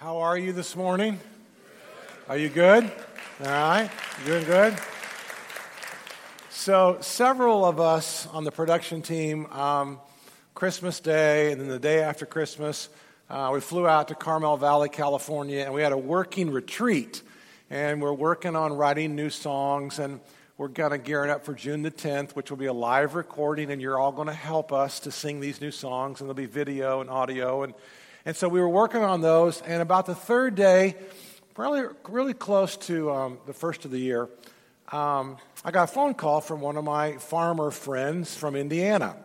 How are you this morning? Are you good? All right. Doing good? So, several of us on the production team, um, Christmas Day and then the day after Christmas, uh, we flew out to Carmel Valley, California, and we had a working retreat. And we're working on writing new songs, and we're kind of gearing up for June the 10th, which will be a live recording, and you're all going to help us to sing these new songs, and there'll be video and audio. And, and so we were working on those, and about the third day, probably really close to um, the first of the year, um, I got a phone call from one of my farmer friends from Indiana.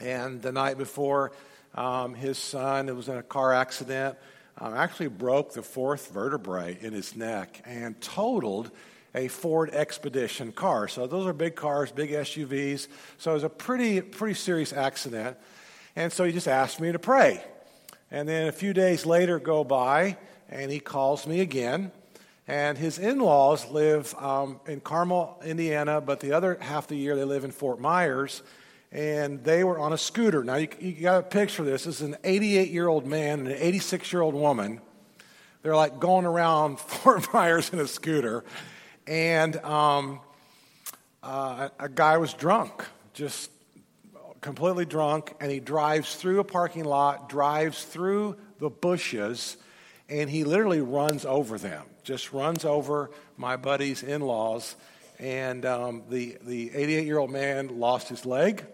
And the night before, um, his son was in a car accident, um, actually broke the fourth vertebrae in his neck and totaled a Ford Expedition car. So those are big cars, big SUVs. So it was a pretty, pretty serious accident. And so he just asked me to pray. And then a few days later go by, and he calls me again. And his in laws live um, in Carmel, Indiana, but the other half of the year they live in Fort Myers and they were on a scooter. Now, you, you got to picture this. This is an 88 year old man and an 86 year old woman. They're like going around Fort Myers in a scooter. And um, uh, a guy was drunk, just completely drunk, and he drives through a parking lot, drives through the bushes, and he literally runs over them, just runs over my buddy's in laws. And um, the 88 year old man lost his leg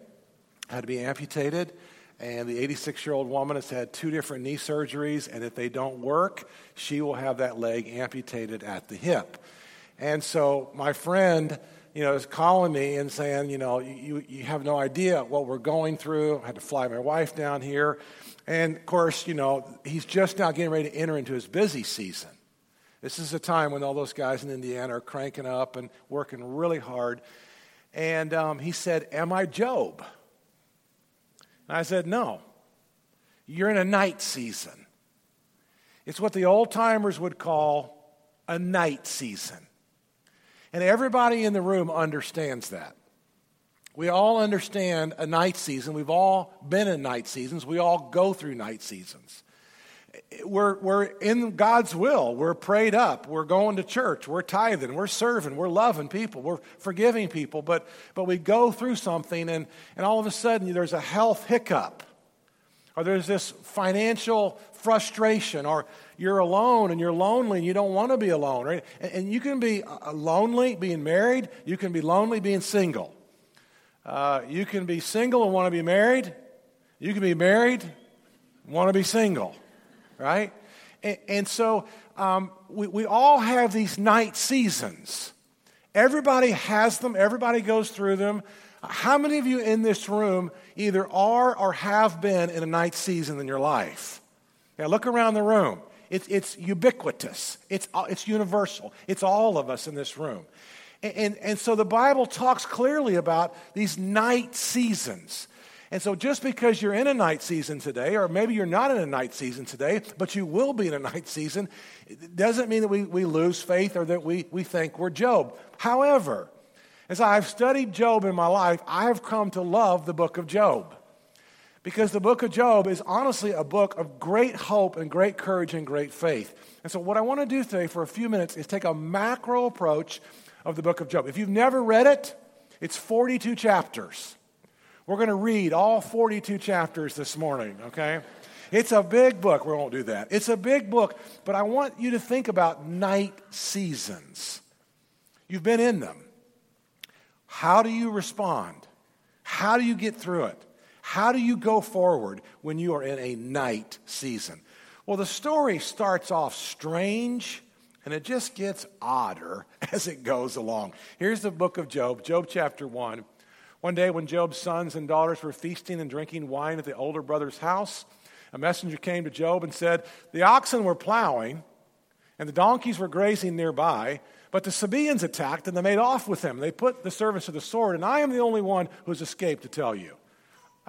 had to be amputated. And the 86 year old woman has had two different knee surgeries, and if they don't work, she will have that leg amputated at the hip. And so my friend, you know, is calling me and saying, you know, you, you have no idea what we're going through. I had to fly my wife down here. And of course, you know, he's just now getting ready to enter into his busy season. This is a time when all those guys in Indiana are cranking up and working really hard. And um, he said, Am I Job? And I said, No. You're in a night season. It's what the old timers would call a night season. And everybody in the room understands that. We all understand a night season. We've all been in night seasons. We all go through night seasons we're, we're in God's will. We're prayed up. We're going to church. We're tithing. We're serving. We're loving people. We're forgiving people. But, but we go through something, and, and all of a sudden there's a health hiccup, or there's this financial frustration, or you're alone and you're lonely and you don't want to be alone. Right? And, and you can be uh, lonely being married, you can be lonely being single. Uh, you can be single and want to be married. You can be married, want to be single right? And, and so um, we, we all have these night seasons. Everybody has them, everybody goes through them. How many of you in this room either are or have been in a night season in your life? Now, look around the room. It's, it's ubiquitous, it's, it's universal. It's all of us in this room. And, and, and so the Bible talks clearly about these night seasons. And so, just because you're in a night season today, or maybe you're not in a night season today, but you will be in a night season, doesn't mean that we, we lose faith or that we, we think we're Job. However, as I've studied Job in my life, I have come to love the book of Job. Because the book of Job is honestly a book of great hope and great courage and great faith. And so, what I want to do today for a few minutes is take a macro approach of the book of Job. If you've never read it, it's 42 chapters. We're going to read all 42 chapters this morning, okay? It's a big book. We won't do that. It's a big book, but I want you to think about night seasons. You've been in them. How do you respond? How do you get through it? How do you go forward when you are in a night season? Well, the story starts off strange and it just gets odder as it goes along. Here's the book of Job, Job chapter 1. One day, when Job's sons and daughters were feasting and drinking wine at the older brother's house, a messenger came to Job and said, The oxen were plowing, and the donkeys were grazing nearby, but the Sabaeans attacked, and they made off with them. They put the servants to the sword, and I am the only one who's escaped to tell you.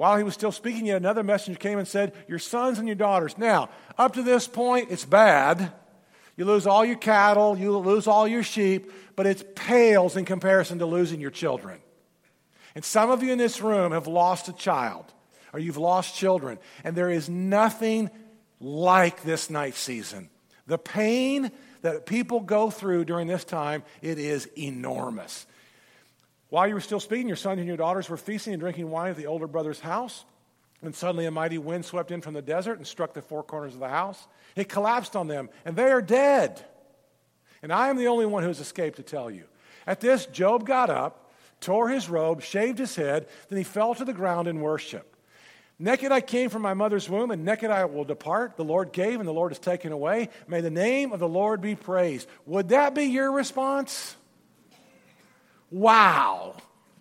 While he was still speaking, yet another messenger came and said, Your sons and your daughters. Now, up to this point, it's bad. You lose all your cattle, you lose all your sheep, but it pales in comparison to losing your children. And some of you in this room have lost a child, or you've lost children, and there is nothing like this night season. The pain that people go through during this time, it is enormous. While you were still speaking, your sons and your daughters were feasting and drinking wine at the older brother's house. And suddenly a mighty wind swept in from the desert and struck the four corners of the house. It collapsed on them, and they are dead. And I am the only one who has escaped to tell you. At this, Job got up, tore his robe, shaved his head, then he fell to the ground in worship. Naked I came from my mother's womb, and naked I will depart. The Lord gave, and the Lord has taken away. May the name of the Lord be praised. Would that be your response? Wow.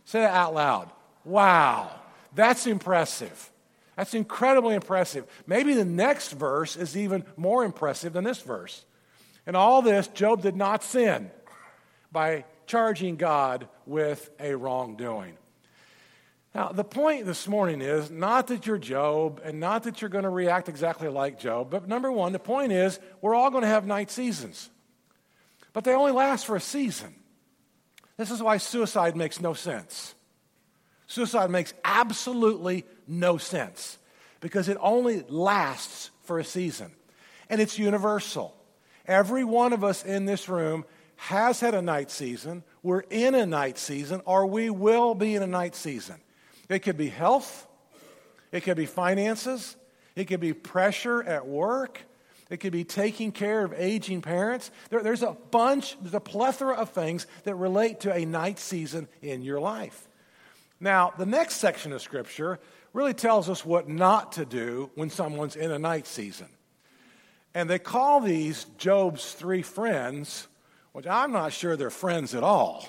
Say that out loud. Wow. That's impressive. That's incredibly impressive. Maybe the next verse is even more impressive than this verse. In all this, Job did not sin by charging God with a wrongdoing. Now, the point this morning is not that you're Job and not that you're going to react exactly like Job, but number one, the point is we're all going to have night seasons. But they only last for a season. This is why suicide makes no sense. Suicide makes absolutely no sense because it only lasts for a season. And it's universal. Every one of us in this room has had a night season, we're in a night season, or we will be in a night season. It could be health, it could be finances, it could be pressure at work, it could be taking care of aging parents. There, there's a bunch, there's a plethora of things that relate to a night season in your life. Now, the next section of Scripture really tells us what not to do when someone's in a night season. And they call these Job's three friends, which I'm not sure they're friends at all.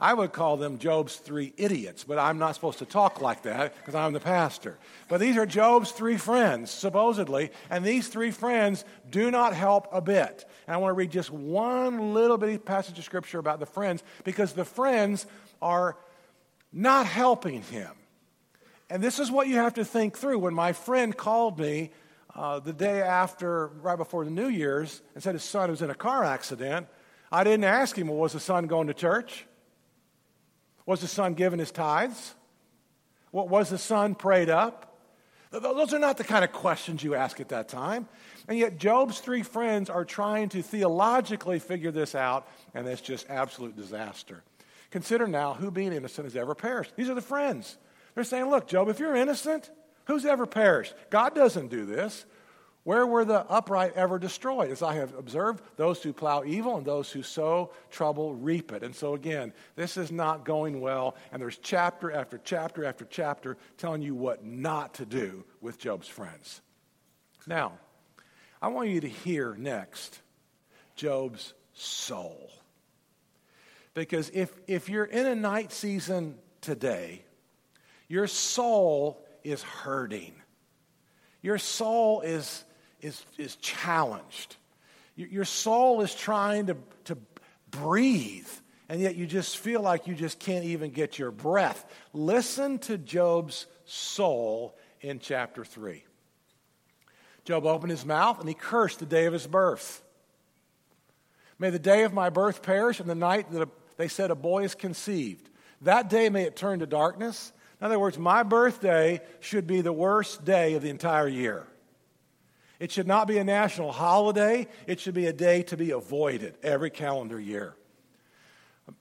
I would call them Job's three idiots, but I'm not supposed to talk like that because I'm the pastor. But these are Job's three friends, supposedly, and these three friends do not help a bit. And I want to read just one little bitty passage of scripture about the friends because the friends are not helping him. And this is what you have to think through. When my friend called me uh, the day after, right before the New Year's, and said his son was in a car accident, I didn't ask him, well, was the son going to church? Was the son given his tithes? What was the son prayed up? Those are not the kind of questions you ask at that time. And yet, Job's three friends are trying to theologically figure this out, and it's just absolute disaster. Consider now who being innocent has ever perished. These are the friends. They're saying, Look, Job, if you're innocent, who's ever perished? God doesn't do this. Where were the upright ever destroyed? As I have observed, those who plow evil and those who sow trouble reap it. And so, again, this is not going well, and there's chapter after chapter after chapter telling you what not to do with Job's friends. Now, I want you to hear next Job's soul. Because if, if you're in a night season today, your soul is hurting. Your soul is is, is challenged. Your soul is trying to, to breathe, and yet you just feel like you just can't even get your breath. Listen to Job's soul in chapter 3. Job opened his mouth and he cursed the day of his birth. May the day of my birth perish and the night that they said a boy is conceived. That day may it turn to darkness. In other words, my birthday should be the worst day of the entire year. It should not be a national holiday. It should be a day to be avoided every calendar year.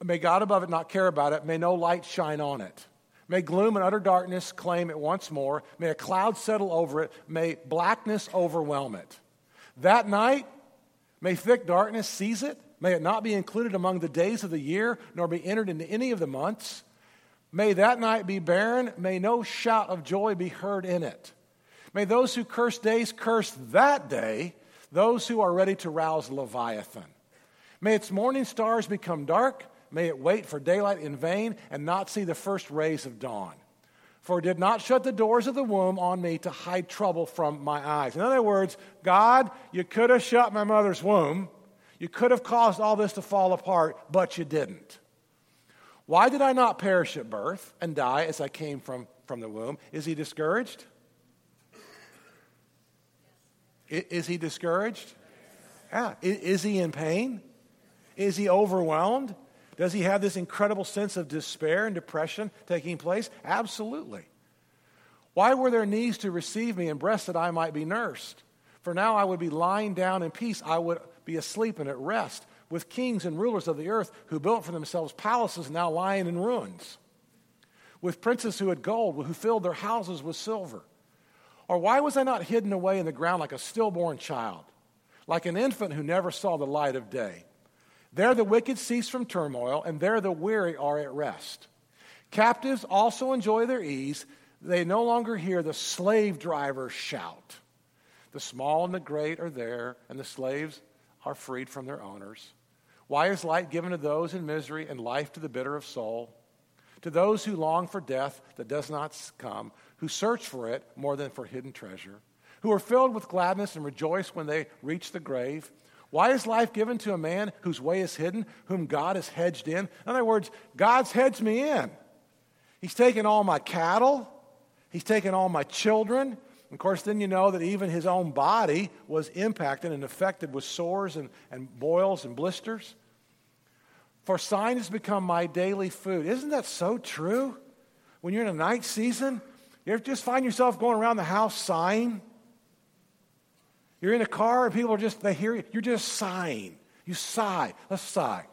May God above it not care about it. May no light shine on it. May gloom and utter darkness claim it once more. May a cloud settle over it. May blackness overwhelm it. That night, may thick darkness seize it. May it not be included among the days of the year, nor be entered into any of the months. May that night be barren. May no shout of joy be heard in it. May those who curse days curse that day, those who are ready to rouse Leviathan. May its morning stars become dark. May it wait for daylight in vain and not see the first rays of dawn. For it did not shut the doors of the womb on me to hide trouble from my eyes. In other words, God, you could have shut my mother's womb. You could have caused all this to fall apart, but you didn't. Why did I not perish at birth and die as I came from, from the womb? Is he discouraged? Is he discouraged? Yeah. Is he in pain? Is he overwhelmed? Does he have this incredible sense of despair and depression taking place? Absolutely. Why were there knees to receive me and breasts that I might be nursed? For now I would be lying down in peace. I would be asleep and at rest with kings and rulers of the earth who built for themselves palaces now lying in ruins, with princes who had gold, who filled their houses with silver. Or why was I not hidden away in the ground like a stillborn child, like an infant who never saw the light of day? There the wicked cease from turmoil, and there the weary are at rest. Captives also enjoy their ease. They no longer hear the slave drivers shout. The small and the great are there, and the slaves are freed from their owners. Why is light given to those in misery and life to the bitter of soul? To those who long for death that does not come, who search for it more than for hidden treasure, who are filled with gladness and rejoice when they reach the grave. Why is life given to a man whose way is hidden, whom God has hedged in? In other words, God's hedged me in. He's taken all my cattle, He's taken all my children. Of course, then you know that even his own body was impacted and affected with sores and, and boils and blisters. For sign has become my daily food. Isn't that so true? When you're in a night season, you ever just find yourself going around the house sighing? You're in a car and people are just, they hear you, you're just sighing. You sigh. Let's sigh.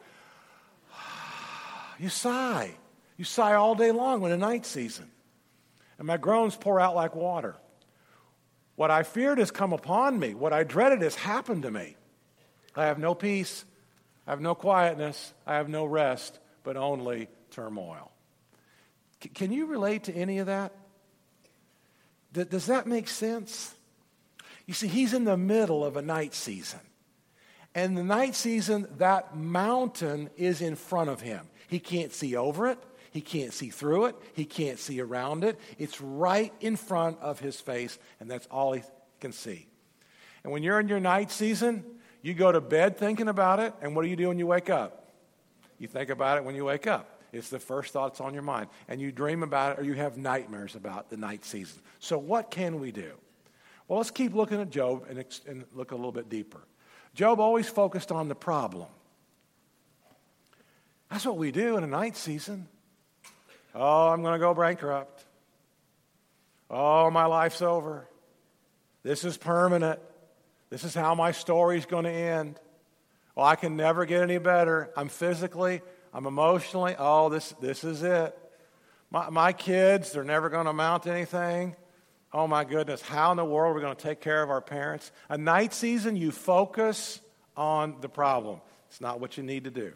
You sigh. You sigh all day long when the night season. And my groans pour out like water. What I feared has come upon me. What I dreaded has happened to me. I have no peace. I have no quietness. I have no rest, but only turmoil. C- can you relate to any of that? D- does that make sense? You see, he's in the middle of a night season. And the night season, that mountain is in front of him. He can't see over it. He can't see through it. He can't see around it. It's right in front of his face, and that's all he can see. And when you're in your night season, you go to bed thinking about it, and what do you do when you wake up? You think about it when you wake up. It's the first thoughts on your mind. And you dream about it or you have nightmares about the night season. So, what can we do? Well, let's keep looking at Job and, and look a little bit deeper. Job always focused on the problem. That's what we do in a night season. Oh, I'm going to go bankrupt. Oh, my life's over. This is permanent. This is how my story's going to end. Well, I can never get any better. I'm physically, I'm emotionally. Oh, this, this is it. My, my kids, they're never going to amount to anything. Oh, my goodness. How in the world are we going to take care of our parents? A night season, you focus on the problem. It's not what you need to do.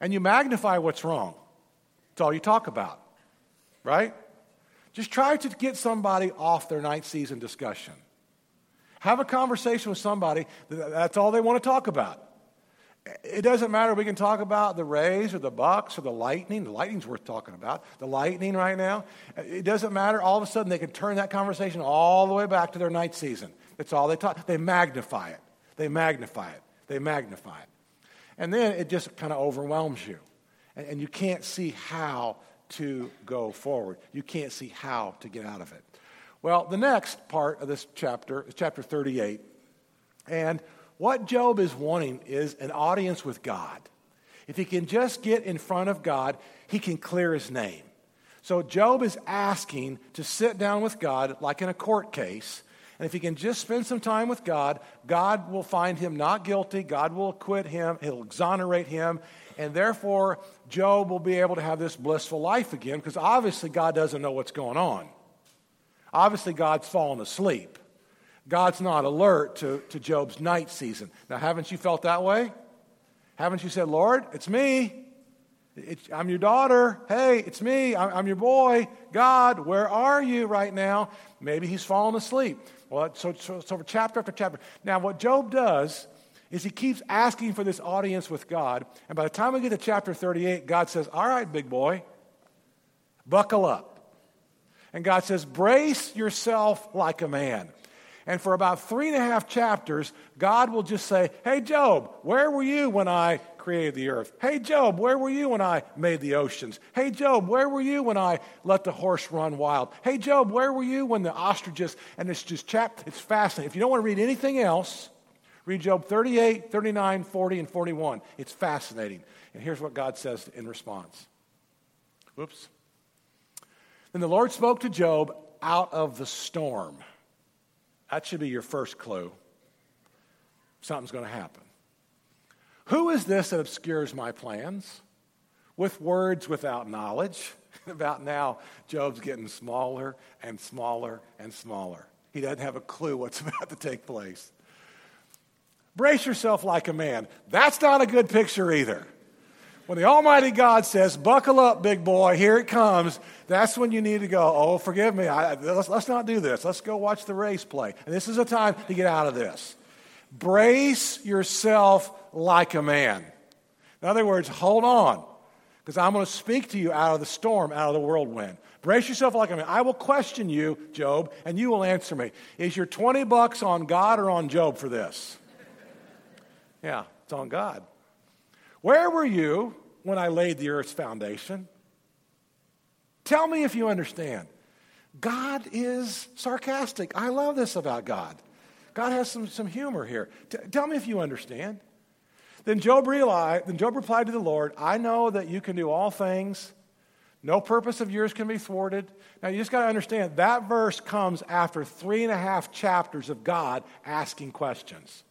And you magnify what's wrong. It's all you talk about, right? Just try to get somebody off their night season discussion. Have a conversation with somebody, that's all they want to talk about. It doesn't matter. We can talk about the Rays or the Bucs or the Lightning. The Lightning's worth talking about. The Lightning right now. It doesn't matter. All of a sudden, they can turn that conversation all the way back to their night season. That's all they talk. They magnify it. They magnify it. They magnify it. And then it just kind of overwhelms you and, and you can't see how to go forward. You can't see how to get out of it. Well, the next part of this chapter is chapter 38. And what Job is wanting is an audience with God. If he can just get in front of God, he can clear his name. So Job is asking to sit down with God like in a court case. And if he can just spend some time with God, God will find him not guilty. God will acquit him. He'll exonerate him and therefore Job will be able to have this blissful life again because obviously God doesn't know what's going on. Obviously, God's fallen asleep. God's not alert to, to Job's night season. Now, haven't you felt that way? Haven't you said, Lord, it's me? It's, I'm your daughter. Hey, it's me. I'm, I'm, your boy. God, where are you right now? Maybe he's fallen asleep. Well, so, so, so chapter after chapter. Now, what Job does is he keeps asking for this audience with God. And by the time we get to chapter 38, God says, All right, big boy, buckle up. And God says, Brace yourself like a man. And for about three and a half chapters, God will just say, Hey, Job, where were you when I created the earth. Hey, Job, where were you when I made the oceans? Hey, Job, where were you when I let the horse run wild? Hey, Job, where were you when the ostriches, and it's just chap, it's fascinating. If you don't want to read anything else, read Job 38, 39, 40, and 41. It's fascinating. And here's what God says in response. Whoops. Then the Lord spoke to Job out of the storm. That should be your first clue. Something's going to happen. Who is this that obscures my plans with words without knowledge? About now, Job's getting smaller and smaller and smaller. He doesn't have a clue what's about to take place. Brace yourself like a man. That's not a good picture either. When the Almighty God says, Buckle up, big boy, here it comes, that's when you need to go, Oh, forgive me. I, let's, let's not do this. Let's go watch the Rays play. And this is a time to get out of this. Brace yourself like a man. In other words, hold on, because I'm going to speak to you out of the storm, out of the whirlwind. Brace yourself like a man. I will question you, Job, and you will answer me. Is your 20 bucks on God or on Job for this? Yeah, it's on God. Where were you when I laid the earth's foundation? Tell me if you understand. God is sarcastic. I love this about God. God has some, some humor here. T- tell me if you understand. Then Job realized, then Job replied to the Lord, I know that you can do all things. No purpose of yours can be thwarted. Now you just got to understand that verse comes after three and a half chapters of God asking questions.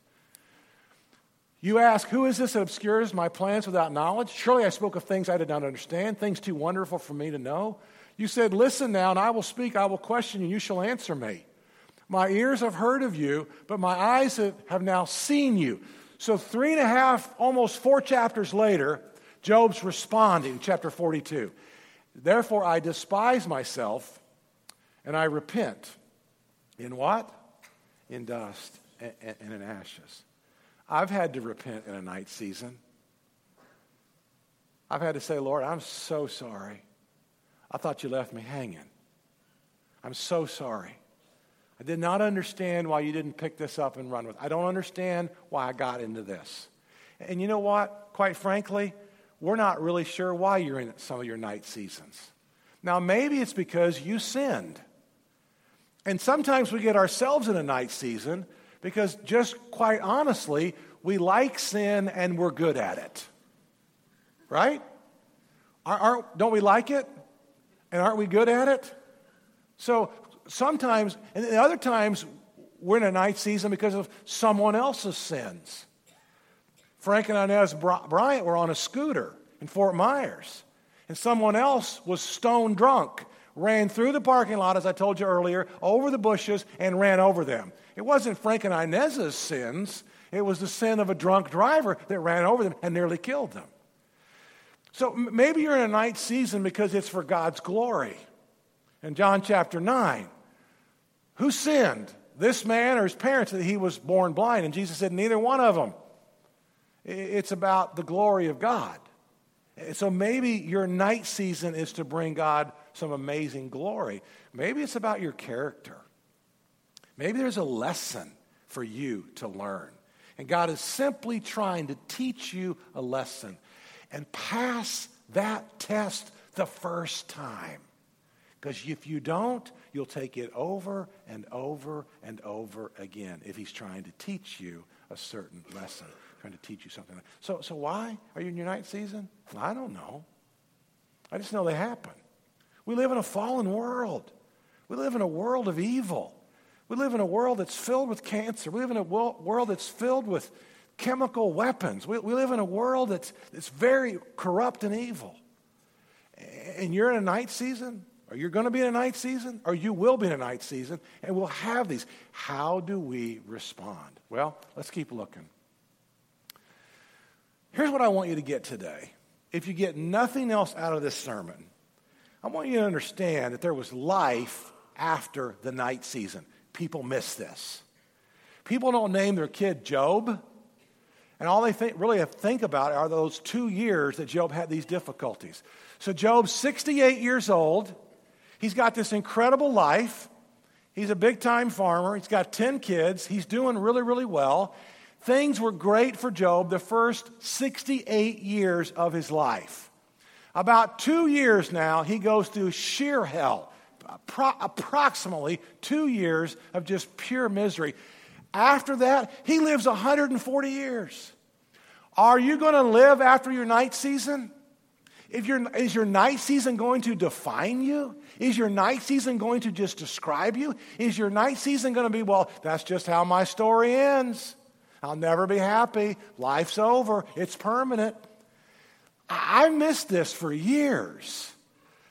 You ask, Who is this that obscures my plans without knowledge? Surely I spoke of things I did not understand, things too wonderful for me to know. You said, Listen now, and I will speak, I will question you, and you shall answer me. My ears have heard of you, but my eyes have, now seen you. So, three and a half, almost four chapters later, Job's responding, chapter 42. Therefore, I despise myself and I repent. In what? In dust and, in ashes. I've had to repent in a night season. I've had to say, Lord, I'm so sorry. I thought you left me hanging. I'm so sorry. I did not understand why you didn't pick this up and run with it. I don't understand why I got into this. And you know what? Quite frankly, we're not really sure why you're in some of your night seasons. Now, maybe it's because you sinned. And sometimes we get ourselves in a night season because, just quite honestly, we like sin and we're good at it. Right? Aren't, don't we like it? And aren't we good at it? So sometimes, and other times, we're in a night season because of someone else's sins. Frank and Inez Bryant were on a scooter in Fort Myers, and someone else was stone drunk, ran through the parking lot, as I told you earlier, over the bushes, and ran over them. It wasn't Frank and Inez's sins, it was the sin of a drunk driver that ran over them and nearly killed them. So maybe you're in a night season because it's for God's glory. In John chapter 9, who sinned? This man or his parents that he was born blind? And Jesus said, Neither one of them. It's about the glory of God. So maybe your night season is to bring God some amazing glory. Maybe it's about your character. Maybe there's a lesson for you to learn. And God is simply trying to teach you a lesson and pass that test the first time. Because if you don't, you'll take it over and over and over again if he's trying to teach you a certain lesson, trying to teach you something. So, so why are you in your night season? I don't know. I just know they happen. We live in a fallen world. We live in a world of evil. We live in a world that's filled with cancer. We live in a world that's filled with chemical weapons. We, we live in a world that's, that's very corrupt and evil. And you're in a night season? Or you're going to be in a night season, or you will be in a night season, and we'll have these. How do we respond? Well, let's keep looking. Here's what I want you to get today. If you get nothing else out of this sermon, I want you to understand that there was life after the night season. People miss this. People don't name their kid Job, and all they think, really think about are those two years that Job had these difficulties. So Job's 68 years old. He's got this incredible life. He's a big time farmer. He's got 10 kids. He's doing really, really well. Things were great for Job the first 68 years of his life. About two years now, he goes through sheer hell, Pro- approximately two years of just pure misery. After that, he lives 140 years. Are you going to live after your night season? If your, is your night season going to define you? Is your night season going to just describe you? Is your night season going to be, well, that's just how my story ends? I'll never be happy. Life's over. It's permanent. I missed this for years.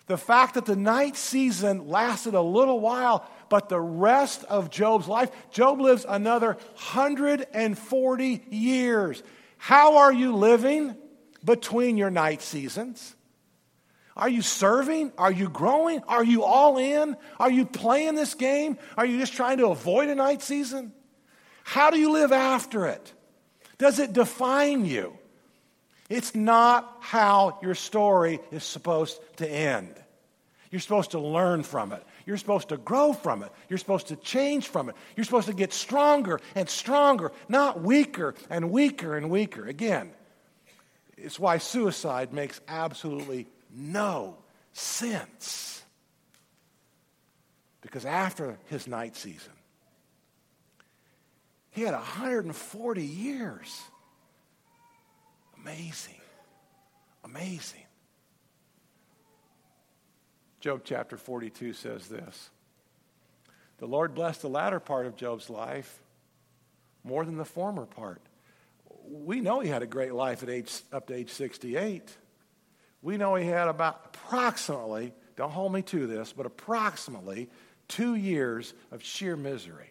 The fact that the night season lasted a little while, but the rest of Job's life, Job lives another 140 years. How are you living between your night seasons? Are you serving? Are you growing? Are you all in? Are you playing this game? Are you just trying to avoid a night season? How do you live after it? Does it define you? It's not how your story is supposed to end. You're supposed to learn from it. You're supposed to grow from it. You're supposed to change from it. You're supposed to get stronger and stronger, not weaker and weaker and weaker. Again, it's why suicide makes absolutely no sense. Because after his night season, he had 140 years. Amazing. Amazing. Job chapter 42 says this The Lord blessed the latter part of Job's life more than the former part. We know he had a great life at age, up to age 68. We know he had about approximately, don't hold me to this, but approximately two years of sheer misery.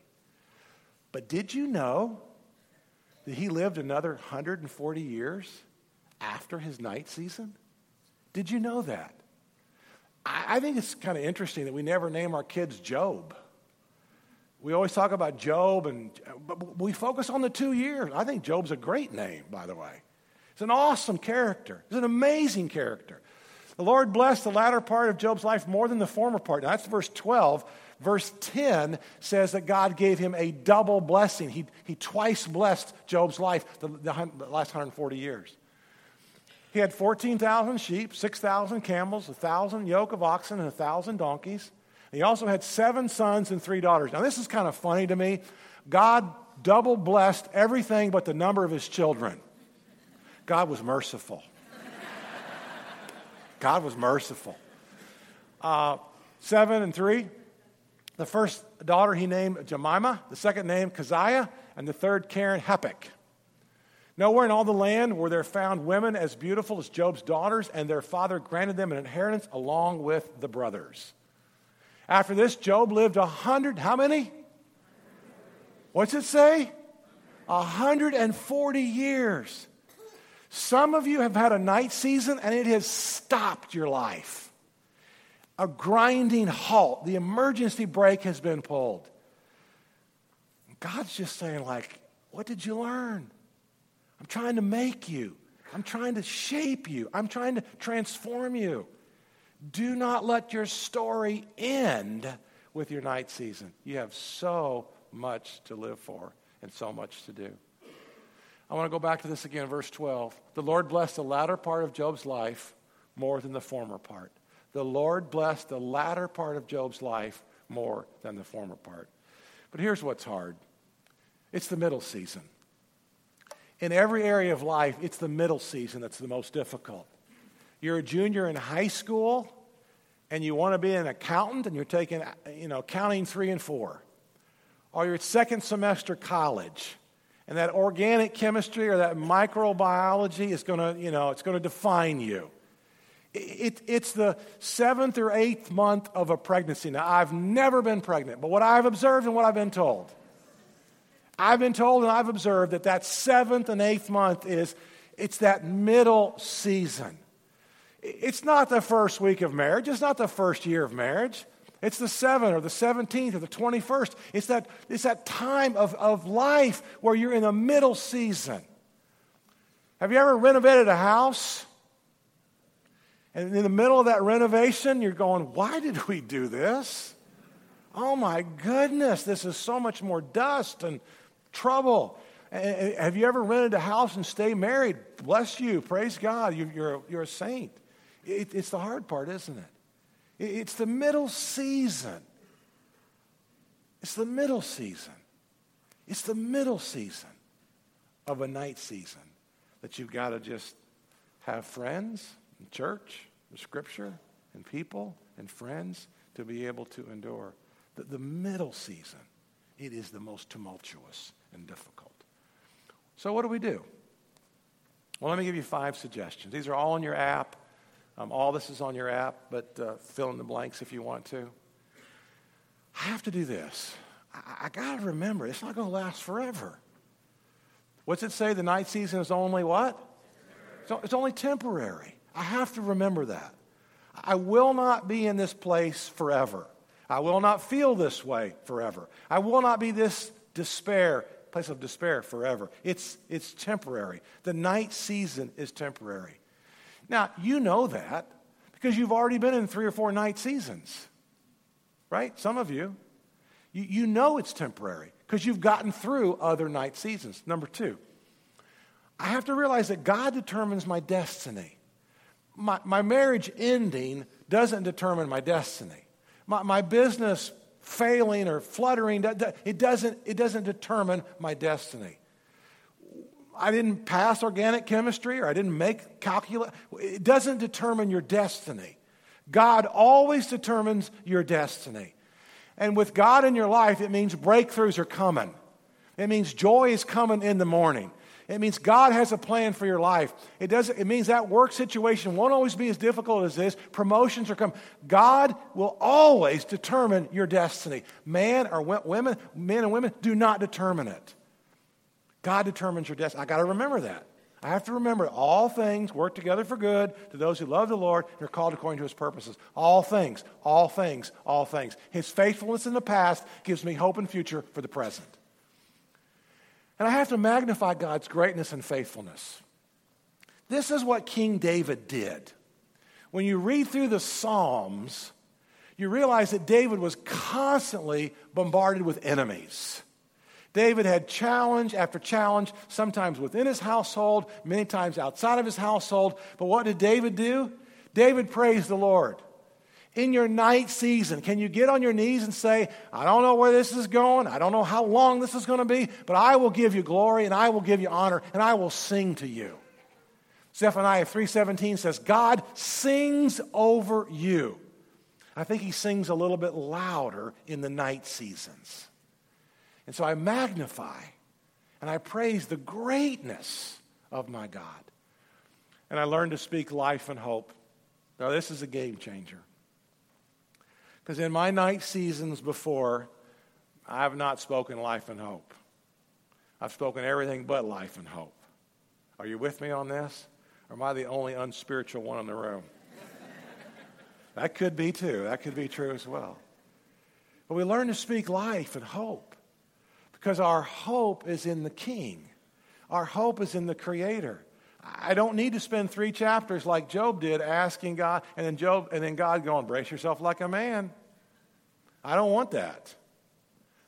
But did you know that he lived another 140 years after his night season? Did you know that? I, think it's kind of interesting that we never name our kids Job. We always talk about Job, and but we focus on the two years. I think Job's a great name, by the way. He's an awesome character. He's an amazing character. The Lord blessed the latter part of Job's life more than the former part. Now, that's verse 12. Verse 10 says that God gave him a double blessing. He, he twice blessed Job's life the, the last 140 years. He had 14,000 sheep, 6,000 camels, 1,000 yoke of oxen, and 1,000 donkeys. He also had seven sons and three daughters. Now, this is kind of funny to me. God double blessed everything but the number of his children. God was merciful. God was merciful. Uh, seven and three. The first daughter he named Jemima, the second name Keziah, and the third Keren-Happuch. Nowhere in all the land were there found women as beautiful as Job's daughters, and their father granted them an inheritance along with the brothers. After this, Job lived a hundred, how many? What's it say? A hundred and forty years. Some of you have had a night season and it has stopped your life. A grinding halt. The emergency brake has been pulled. God's just saying, like, what did you learn? I'm trying to make you. I'm trying to shape you. I'm trying to transform you. Do not let your story end with your night season. You have so much to live for and so much to do. I want to go back to this again, verse 12. The Lord blessed the latter part of Job's life more than the former part. The Lord blessed the latter part of Job's life more than the former part. But here's what's hard it's the middle season in every area of life, it's the middle season that's the most difficult. You're a junior in high school and you want to be an accountant and you're taking, you know, accounting three and four. Or you're at second semester college and that organic chemistry or that microbiology is going to, you know, it's going to define you. It, it's the seventh or eighth month of a pregnancy. Now, I've never been pregnant, but what I've observed and what I've been told I've been told and I've observed that that seventh and eighth month is it's that middle season. It's not the first week of marriage. It's not the first year of marriage. It's the 7th or the 17th or the 21st. It's that, it's that time of, of life where you're in the middle season. Have you ever renovated a house? And in the middle of that renovation, you're going, why did we do this? Oh my goodness, this is so much more dust and trouble. Have you ever rented a house and stay married? Bless you. Praise God. You're, a, you're a saint. It's the hard part, isn't it? It's the middle season. It's the middle season. It's the middle season of a night season that you've got to just have friends church and scripture and people and friends to be able to endure. The, the middle season, it is the most tumultuous and difficult. So, what do we do? Well, let me give you five suggestions. These are all in your app. Um, all this is on your app, but uh, fill in the blanks if you want to. I have to do this. I, I got to remember, it's not going to last forever. What's it say? The night season is only what? It's, it's only temporary. I have to remember that. I will not be in this place forever. I will not feel this way forever. I will not be this despair, place of despair forever. It's, it's temporary. The night season is temporary. Now, you know that because you've already been in three or four night seasons, right? Some of you. You, you know it's temporary because you've gotten through other night seasons. Number two, I have to realize that God determines my destiny. My, my marriage ending doesn't determine my destiny. My, my business failing or fluttering, it doesn't, it doesn't determine my destiny. I didn't pass organic chemistry or I didn't make calculus. It doesn't determine your destiny. God always determines your destiny. And with God in your life, it means breakthroughs are coming. It means joy is coming in the morning. It means God has a plan for your life. It, doesn't, it means that work situation won't always be as difficult as this. Promotions are coming. God will always determine your destiny. Man or women, men and women do not determine it. God determines your destiny. I got to remember that. I have to remember all things work together for good to those who love the Lord and are called according to his purposes. All things, all things, all things. His faithfulness in the past gives me hope and future for the present. And I have to magnify God's greatness and faithfulness. This is what King David did. When you read through the Psalms, you realize that David was constantly bombarded with enemies. David had challenge after challenge, sometimes within his household, many times outside of his household. But what did David do? David praised the Lord. In your night season, can you get on your knees and say, I don't know where this is going, I don't know how long this is going to be, but I will give you glory and I will give you honor and I will sing to you. Zephaniah 3:17 says, God sings over you. I think he sings a little bit louder in the night seasons. And so I magnify and I praise the greatness of my God. And I learn to speak life and hope. Now, this is a game changer. Because in my night seasons before, I have not spoken life and hope. I've spoken everything but life and hope. Are you with me on this? Or am I the only unspiritual one in the room? that could be too. That could be true as well. But we learn to speak life and hope because our hope is in the King. Our hope is in the Creator. I don't need to spend three chapters like Job did asking God, and then Job, and then God going, brace yourself like a man. I don't want that.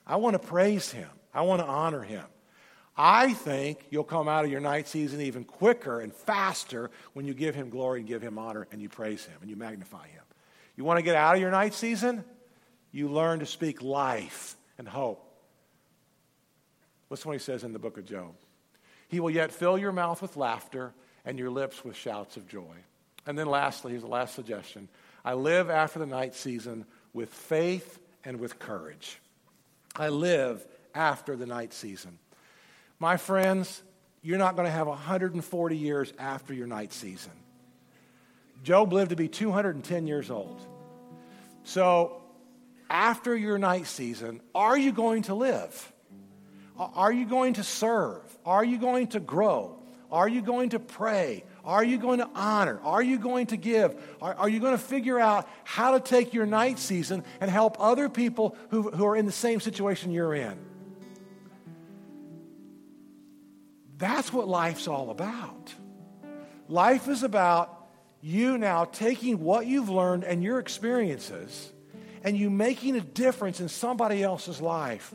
I want to praise him. I want to honor him. I think you'll come out of your night season even quicker and faster when you give him glory and give him honor and you praise him and you magnify him. You want to get out of your night season? You learn to speak life and hope. Listen what he says in the book of Job. He will yet fill your mouth with laughter and your lips with shouts of joy. And then lastly, here's the last suggestion. I live after the night season with faith and with courage. I live after the night season. My friends, you're not going to have 140 years after your night season. Job lived to be 210 years old. So, after your night season, are you going to live? Are you going to serve? Are you going to grow? Are you going to pray? Are you going to honor? Are you going to give? Are, are, you going to figure out how to take your night season and help other people who, who are in the same situation you're in? That's what life's all about. Life is about you now taking what you've learned and your experiences and you making a difference in somebody else's life.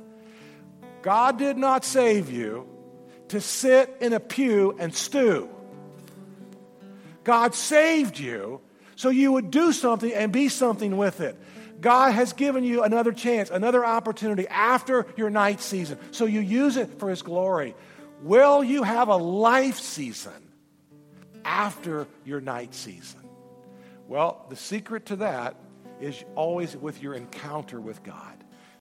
God did not save you to sit in a pew and stew. God saved you so you would do something and be something with it. God has given you another chance, another opportunity after your night season. So you use it for His glory. Will you have a life season after your night season? Well, the secret to that is always with your encounter with God.